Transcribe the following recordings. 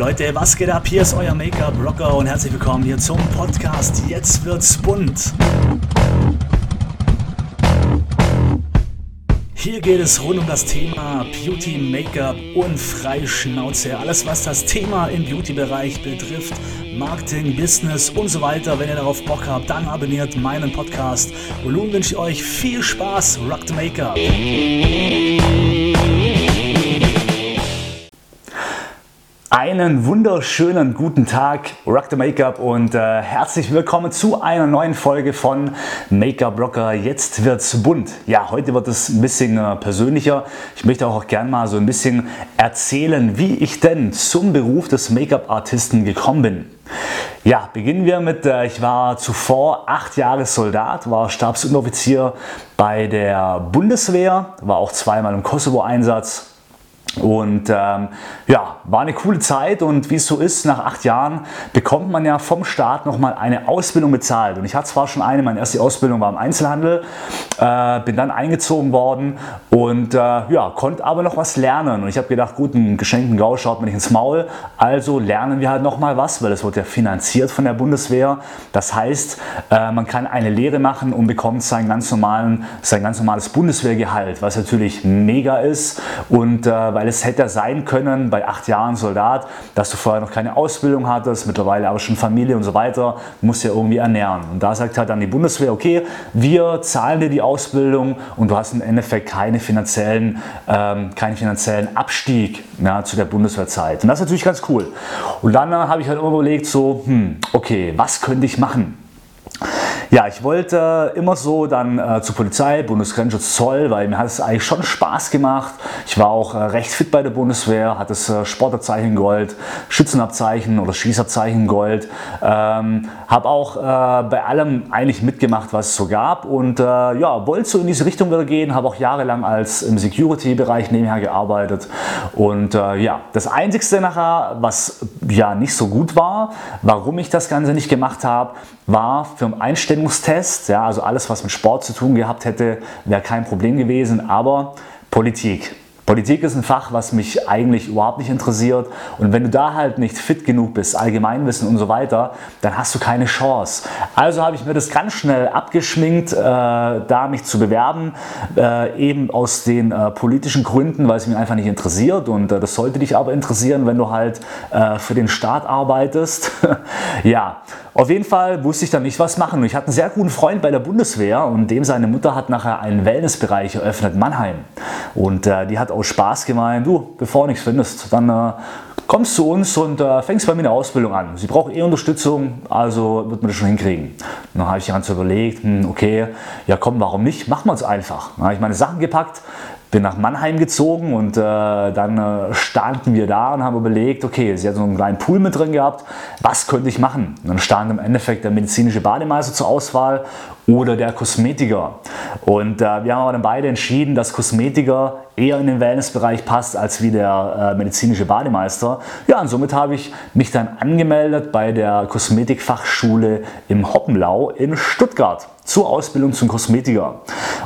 Leute, was geht ab? Hier ist euer Make-up-Rocker und herzlich willkommen hier zum Podcast Jetzt wird's bunt. Hier geht es rund um das Thema Beauty, Make-up und Freischnauze. Alles, was das Thema im Beauty-Bereich betrifft, Marketing, Business und so weiter. Wenn ihr darauf Bock habt, dann abonniert meinen Podcast. Und nun wünsche ich euch viel Spaß. Rock the Make-up. Einen wunderschönen guten Tag, Rock the Make-up und äh, herzlich willkommen zu einer neuen Folge von Make-up Rocker. Jetzt wird's bunt. Ja, heute wird es ein bisschen äh, persönlicher. Ich möchte auch gerne mal so ein bisschen erzählen, wie ich denn zum Beruf des Make-up-Artisten gekommen bin. Ja, beginnen wir mit, äh, ich war zuvor acht Jahre Soldat, war Stabsunteroffizier bei der Bundeswehr, war auch zweimal im Kosovo-Einsatz und ähm, ja, war eine coole Zeit und wie es so ist, nach acht Jahren bekommt man ja vom Staat nochmal eine Ausbildung bezahlt. Und ich hatte zwar schon eine, meine erste Ausbildung war im Einzelhandel, äh, bin dann eingezogen worden und äh, ja, konnte aber noch was lernen. Und ich habe gedacht, gut, einen geschenkten Gau schaut man nicht ins Maul, also lernen wir halt nochmal was, weil es wird ja finanziert von der Bundeswehr. Das heißt, äh, man kann eine Lehre machen und bekommt sein ganz, normalen, sein ganz normales Bundeswehrgehalt, was natürlich mega ist und äh, weil es hätte sein können bei acht Jahren Soldat, dass du vorher noch keine Ausbildung hattest, mittlerweile aber schon Familie und so weiter, musst ja irgendwie ernähren. Und da sagt halt dann die Bundeswehr, okay, wir zahlen dir die Ausbildung und du hast im Endeffekt keine finanziellen, ähm, keinen finanziellen Abstieg ja, zu der Bundeswehrzeit. Und das ist natürlich ganz cool. Und dann äh, habe ich halt immer überlegt, so, hm, okay, was könnte ich machen? Ja, ich wollte immer so dann äh, zur Polizei, Bundesgrenzschutz, Zoll, weil mir hat es eigentlich schon Spaß gemacht. Ich war auch äh, recht fit bei der Bundeswehr, hatte das äh, Sportabzeichen Gold, Schützenabzeichen oder Schießabzeichen Gold. Ähm, habe auch äh, bei allem eigentlich mitgemacht, was es so gab und äh, ja, wollte so in diese Richtung wieder gehen. Habe auch jahrelang als im Security-Bereich nebenher gearbeitet und äh, ja, das Einzigste nachher, was ja nicht so gut war, warum ich das Ganze nicht gemacht habe, war für einen Einstellungstest, ja, also alles, was mit Sport zu tun gehabt hätte, wäre kein Problem gewesen, aber Politik. Politik ist ein Fach, was mich eigentlich überhaupt nicht interessiert. Und wenn du da halt nicht fit genug bist, Allgemeinwissen und so weiter, dann hast du keine Chance. Also habe ich mir das ganz schnell abgeschminkt, äh, da mich zu bewerben, äh, eben aus den äh, politischen Gründen, weil es mich einfach nicht interessiert. Und äh, das sollte dich aber interessieren, wenn du halt äh, für den Staat arbeitest. ja, auf jeden Fall wusste ich dann nicht, was machen. Ich hatte einen sehr guten Freund bei der Bundeswehr und dem seine Mutter hat nachher einen Wellnessbereich eröffnet, Mannheim. Und äh, die hat aus Spaß gemeint, du, bevor du nichts findest, dann äh, kommst zu uns und äh, fängst bei mir eine Ausbildung an. Sie braucht eh Unterstützung, also wird man das schon hinkriegen. dann habe ich ganz überlegt, hm, okay, ja komm, warum nicht? Machen wir es einfach. Dann habe ich meine Sachen gepackt, bin nach Mannheim gezogen und äh, dann äh, standen wir da und haben überlegt, okay, sie hat so einen kleinen Pool mit drin gehabt, was könnte ich machen? Und dann stand im Endeffekt der medizinische Bademeister zur Auswahl oder der Kosmetiker. Und äh, wir haben aber dann beide entschieden, dass Kosmetiker eher in den Wellnessbereich passt als wie der äh, medizinische Bademeister. Ja, und somit habe ich mich dann angemeldet bei der Kosmetikfachschule im Hoppenlau in Stuttgart zur Ausbildung zum Kosmetiker.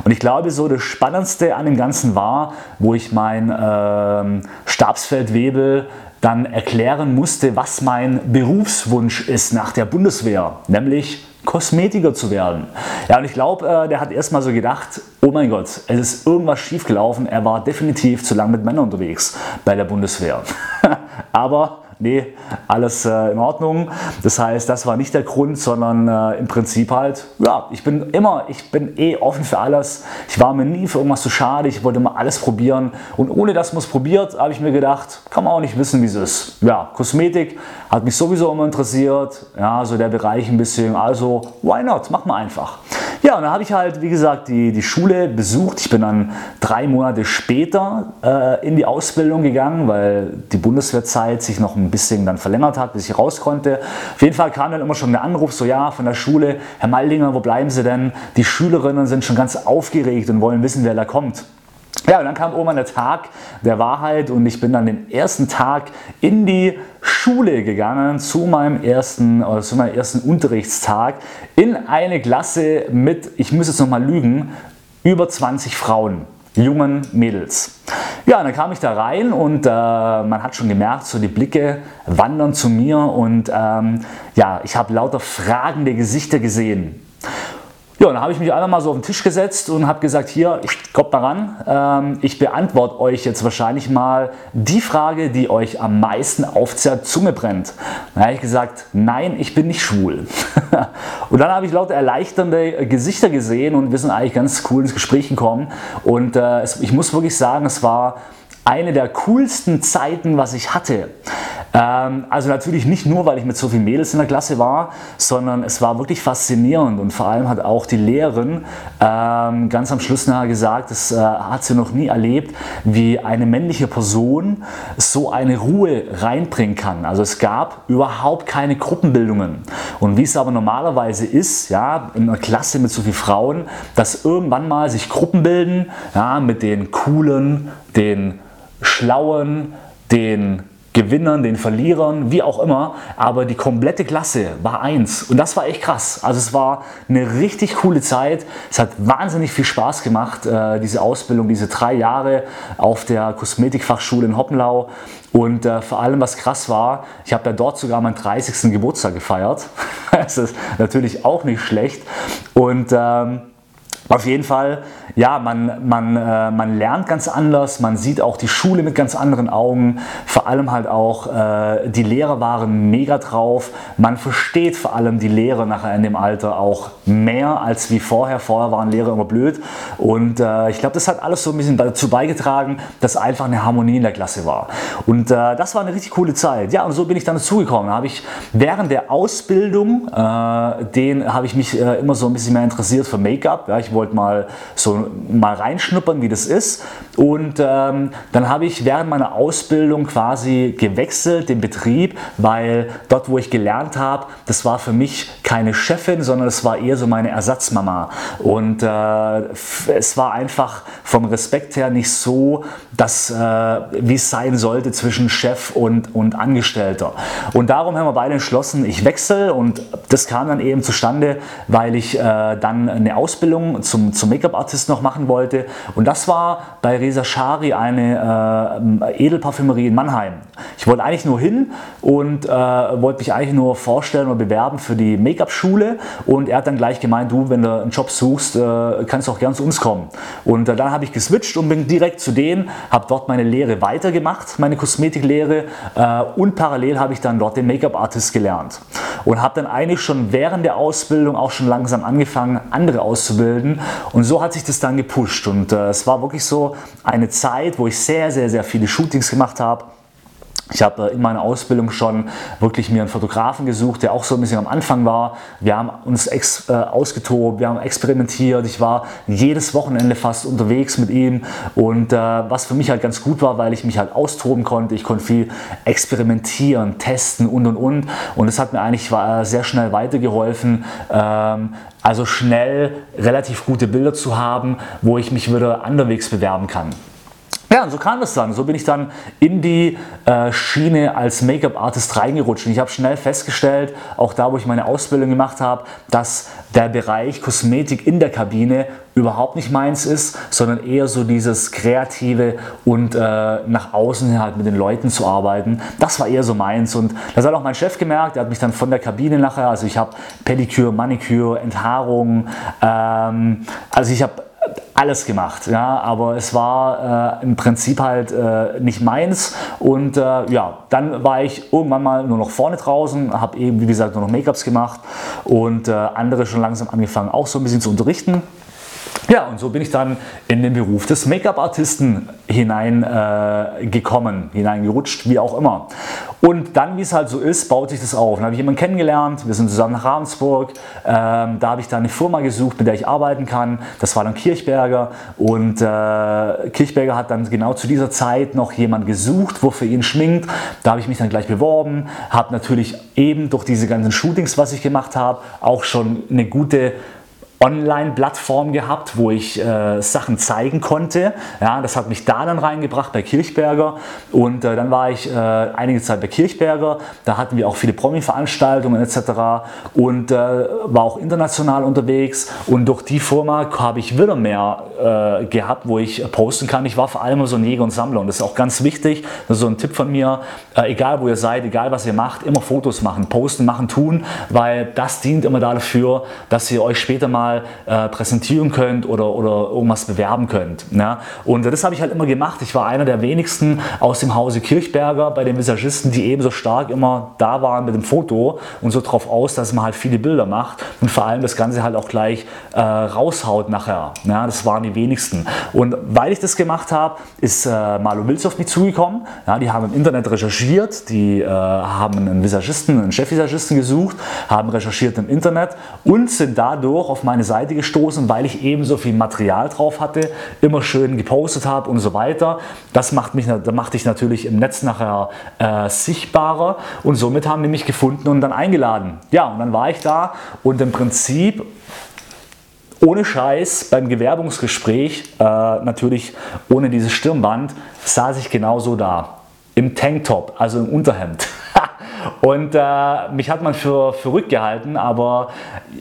Und ich glaube, so das Spannendste an dem Ganzen war, wo ich mein äh, Stabsfeldwebel dann erklären musste, was mein Berufswunsch ist nach der Bundeswehr, nämlich Kosmetiker zu werden. Ja, und ich glaube, äh, der hat erstmal so gedacht, oh mein Gott, es ist irgendwas schiefgelaufen. Er war definitiv zu lange mit Männern unterwegs bei der Bundeswehr. Aber nee, alles äh, in Ordnung. Das heißt, das war nicht der Grund, sondern äh, im Prinzip halt, ja, ich bin immer, ich bin eh offen für alles. Ich war mir nie für irgendwas zu schade, ich wollte immer alles probieren. Und ohne dass man es probiert, habe ich mir gedacht, kann man auch nicht wissen, wie es ist. Ja, Kosmetik hat mich sowieso immer interessiert, ja, so der Bereich ein bisschen, also why not, mach mal einfach. Ja, und dann habe ich halt, wie gesagt, die, die Schule besucht. Ich bin dann drei Monate später äh, in die Ausbildung gegangen, weil die Bundeswehrzeit sich noch ein bisschen dann verlängert hat, bis ich raus konnte. Auf jeden Fall kam dann immer schon der Anruf, so ja, von der Schule, Herr Maldinger, wo bleiben Sie denn? Die Schülerinnen sind schon ganz aufgeregt und wollen wissen, wer da kommt. Ja, und dann kam irgendwann der Tag der Wahrheit und ich bin dann den ersten Tag in die Schule gegangen zu meinem ersten, oder zu meinem ersten Unterrichtstag in eine Klasse mit, ich muss jetzt nochmal lügen, über 20 Frauen, jungen Mädels. Ja, dann kam ich da rein und äh, man hat schon gemerkt, so die Blicke wandern zu mir und ähm, ja, ich habe lauter fragende Gesichter gesehen. Ja, dann habe ich mich einfach mal so auf den Tisch gesetzt und habe gesagt, hier, ich kommt mal ran, ähm, ich beantworte euch jetzt wahrscheinlich mal die Frage, die euch am meisten auf der Zunge brennt. Dann habe ich gesagt, nein, ich bin nicht schwul. und dann habe ich lauter erleichternde Gesichter gesehen und wir sind eigentlich ganz cool ins Gespräch gekommen und äh, es, ich muss wirklich sagen, es war eine der coolsten Zeiten, was ich hatte. Ähm, also natürlich nicht nur, weil ich mit so vielen Mädels in der Klasse war, sondern es war wirklich faszinierend und vor allem hat auch die Lehrerin ähm, ganz am Schluss nachher gesagt, das äh, hat sie noch nie erlebt, wie eine männliche Person so eine Ruhe reinbringen kann. Also es gab überhaupt keine Gruppenbildungen. Und wie es aber normalerweise ist, ja, in einer Klasse mit so vielen Frauen, dass irgendwann mal sich Gruppen bilden, ja, mit den coolen, den schlauen, den Gewinnern, den Verlierern, wie auch immer, aber die komplette Klasse war eins und das war echt krass. Also es war eine richtig coole Zeit. Es hat wahnsinnig viel Spaß gemacht, äh, diese Ausbildung, diese drei Jahre auf der Kosmetikfachschule in Hoppenlau und äh, vor allem, was krass war, ich habe ja dort sogar meinen 30. Geburtstag gefeiert. das ist natürlich auch nicht schlecht und ähm, auf jeden Fall, ja, man, man, äh, man lernt ganz anders, man sieht auch die Schule mit ganz anderen Augen, vor allem halt auch, äh, die Lehrer waren mega drauf, man versteht vor allem die Lehrer nachher in dem Alter auch mehr als wie vorher, vorher waren Lehrer immer blöd. Und äh, ich glaube, das hat alles so ein bisschen dazu beigetragen, dass einfach eine Harmonie in der Klasse war. Und äh, das war eine richtig coole Zeit, ja und so bin ich dann dazugekommen, habe ich während der Ausbildung, äh, den habe ich mich äh, immer so ein bisschen mehr interessiert für Make-up, ja, ich wollte mal so mal reinschnuppern, wie das ist. Und ähm, dann habe ich während meiner Ausbildung quasi gewechselt, den Betrieb, weil dort, wo ich gelernt habe, das war für mich keine Chefin, sondern es war eher so meine Ersatzmama. Und äh, es war einfach vom Respekt her nicht so, dass, äh, wie es sein sollte zwischen Chef und, und Angestellter. Und darum haben wir beide entschlossen, ich wechsle und das kam dann eben zustande, weil ich äh, dann eine Ausbildung zum, zum Make-up-Artist noch machen wollte. Und das war bei Reza Shari eine äh, Edelparfümerie in Mannheim. Ich wollte eigentlich nur hin und äh, wollte mich eigentlich nur vorstellen oder bewerben für die Make-up-Schule. Und er hat dann gleich gemeint, du, wenn du einen Job suchst, äh, kannst du auch gern zu uns kommen. Und äh, dann habe ich geswitcht und bin direkt zu denen, habe dort meine Lehre weitergemacht, meine Kosmetiklehre. Äh, und parallel habe ich dann dort den Make-up-Artist gelernt. Und habe dann eigentlich schon während der Ausbildung auch schon langsam angefangen, andere auszubilden. Und so hat sich das dann gepusht. Und äh, es war wirklich so eine Zeit, wo ich sehr, sehr, sehr viele Shootings gemacht habe ich habe äh, in meiner Ausbildung schon wirklich mir einen Fotografen gesucht, der auch so ein bisschen am Anfang war. Wir haben uns ex, äh, ausgetobt, wir haben experimentiert. Ich war jedes Wochenende fast unterwegs mit ihm und äh, was für mich halt ganz gut war, weil ich mich halt austoben konnte. Ich konnte viel experimentieren, testen und und und und es hat mir eigentlich äh, sehr schnell weitergeholfen. Ähm, also schnell relativ gute Bilder zu haben, wo ich mich wieder anderwegs bewerben kann. Ja, und so kam es dann. So bin ich dann in die äh, Schiene als Make-up-Artist reingerutscht. Und ich habe schnell festgestellt, auch da, wo ich meine Ausbildung gemacht habe, dass der Bereich Kosmetik in der Kabine überhaupt nicht meins ist, sondern eher so dieses Kreative und äh, nach außen halt mit den Leuten zu arbeiten. Das war eher so meins. Und das hat auch mein Chef gemerkt. Er hat mich dann von der Kabine nachher, also ich habe Pediküre, Maniküre, Enthaarung, ähm, also ich habe alles gemacht, ja, aber es war äh, im Prinzip halt äh, nicht meins und äh, ja, dann war ich irgendwann mal nur noch vorne draußen, habe eben wie gesagt nur noch Make-ups gemacht und äh, andere schon langsam angefangen auch so ein bisschen zu unterrichten. Ja, und so bin ich dann in den Beruf des Make-up-Artisten hineingekommen, äh, hineingerutscht, wie auch immer. Und dann, wie es halt so ist, baut sich das auf. Dann habe ich jemanden kennengelernt, wir sind zusammen nach Ravensburg, ähm, da habe ich dann eine Firma gesucht, mit der ich arbeiten kann. Das war dann Kirchberger und äh, Kirchberger hat dann genau zu dieser Zeit noch jemanden gesucht, wo für ihn schminkt. Da habe ich mich dann gleich beworben, habe natürlich eben durch diese ganzen Shootings, was ich gemacht habe, auch schon eine gute Online-Plattform gehabt, wo ich äh, Sachen zeigen konnte. Ja, das hat mich da dann reingebracht bei Kirchberger und äh, dann war ich äh, einige Zeit bei Kirchberger. Da hatten wir auch viele Promi-Veranstaltungen etc. und äh, war auch international unterwegs und durch die Firma habe ich wieder mehr äh, gehabt, wo ich posten kann. Ich war vor allem so ein Jäger und Sammler und das ist auch ganz wichtig. Das ist so ein Tipp von mir, äh, egal wo ihr seid, egal was ihr macht, immer Fotos machen, posten, machen, tun, weil das dient immer dafür, dass ihr euch später mal äh, präsentieren könnt oder, oder irgendwas bewerben könnt. Ja? Und das habe ich halt immer gemacht. Ich war einer der wenigsten aus dem Hause Kirchberger bei den Visagisten, die ebenso stark immer da waren mit dem Foto und so drauf aus, dass man halt viele Bilder macht und vor allem das Ganze halt auch gleich äh, raushaut nachher. Ja? Das waren die wenigsten. Und weil ich das gemacht habe, ist äh, Malo Wills auf mich zugekommen. Ja, die haben im Internet recherchiert, die äh, haben einen Visagisten, einen Chefvisagisten gesucht, haben recherchiert im Internet und sind dadurch auf meine Seite gestoßen, weil ich eben so viel Material drauf hatte, immer schön gepostet habe und so weiter. Das macht mich, macht dich natürlich im Netz nachher äh, sichtbarer und somit haben die mich gefunden und dann eingeladen. Ja, und dann war ich da und im Prinzip ohne Scheiß beim Gewerbungsgespräch, äh, natürlich ohne dieses Stirnband, saß ich genauso da. Im Tanktop, also im Unterhemd. Und äh, mich hat man für verrückt gehalten, aber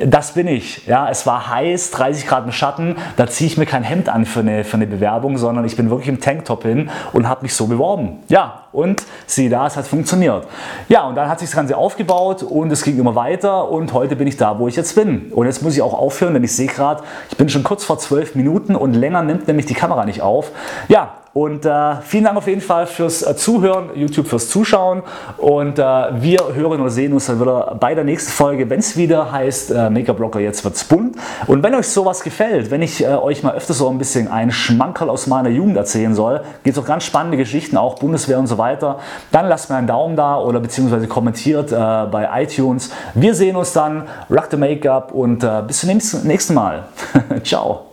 das bin ich. Ja, es war heiß, 30 Grad im Schatten, da ziehe ich mir kein Hemd an für eine, für eine Bewerbung, sondern ich bin wirklich im Tanktop hin und habe mich so beworben. Ja, und sieh da, es hat funktioniert. Ja, und dann hat sich das Ganze aufgebaut und es ging immer weiter und heute bin ich da, wo ich jetzt bin. Und jetzt muss ich auch aufhören, denn ich sehe gerade, ich bin schon kurz vor zwölf Minuten und länger nimmt nämlich die Kamera nicht auf. Ja, und äh, vielen Dank auf jeden Fall fürs äh, Zuhören, YouTube fürs Zuschauen. Und äh, wir hören oder sehen uns dann wieder bei der nächsten Folge, wenn es wieder heißt äh, Make-up Blocker, jetzt wird's bunt. Und wenn euch sowas gefällt, wenn ich äh, euch mal öfter so ein bisschen einen Schmankerl aus meiner Jugend erzählen soll, gibt es auch ganz spannende Geschichten, auch Bundeswehr und so weiter, dann lasst mir einen Daumen da oder beziehungsweise kommentiert äh, bei iTunes. Wir sehen uns dann, Rock the Make-up und bis zum nächsten Mal. Ciao.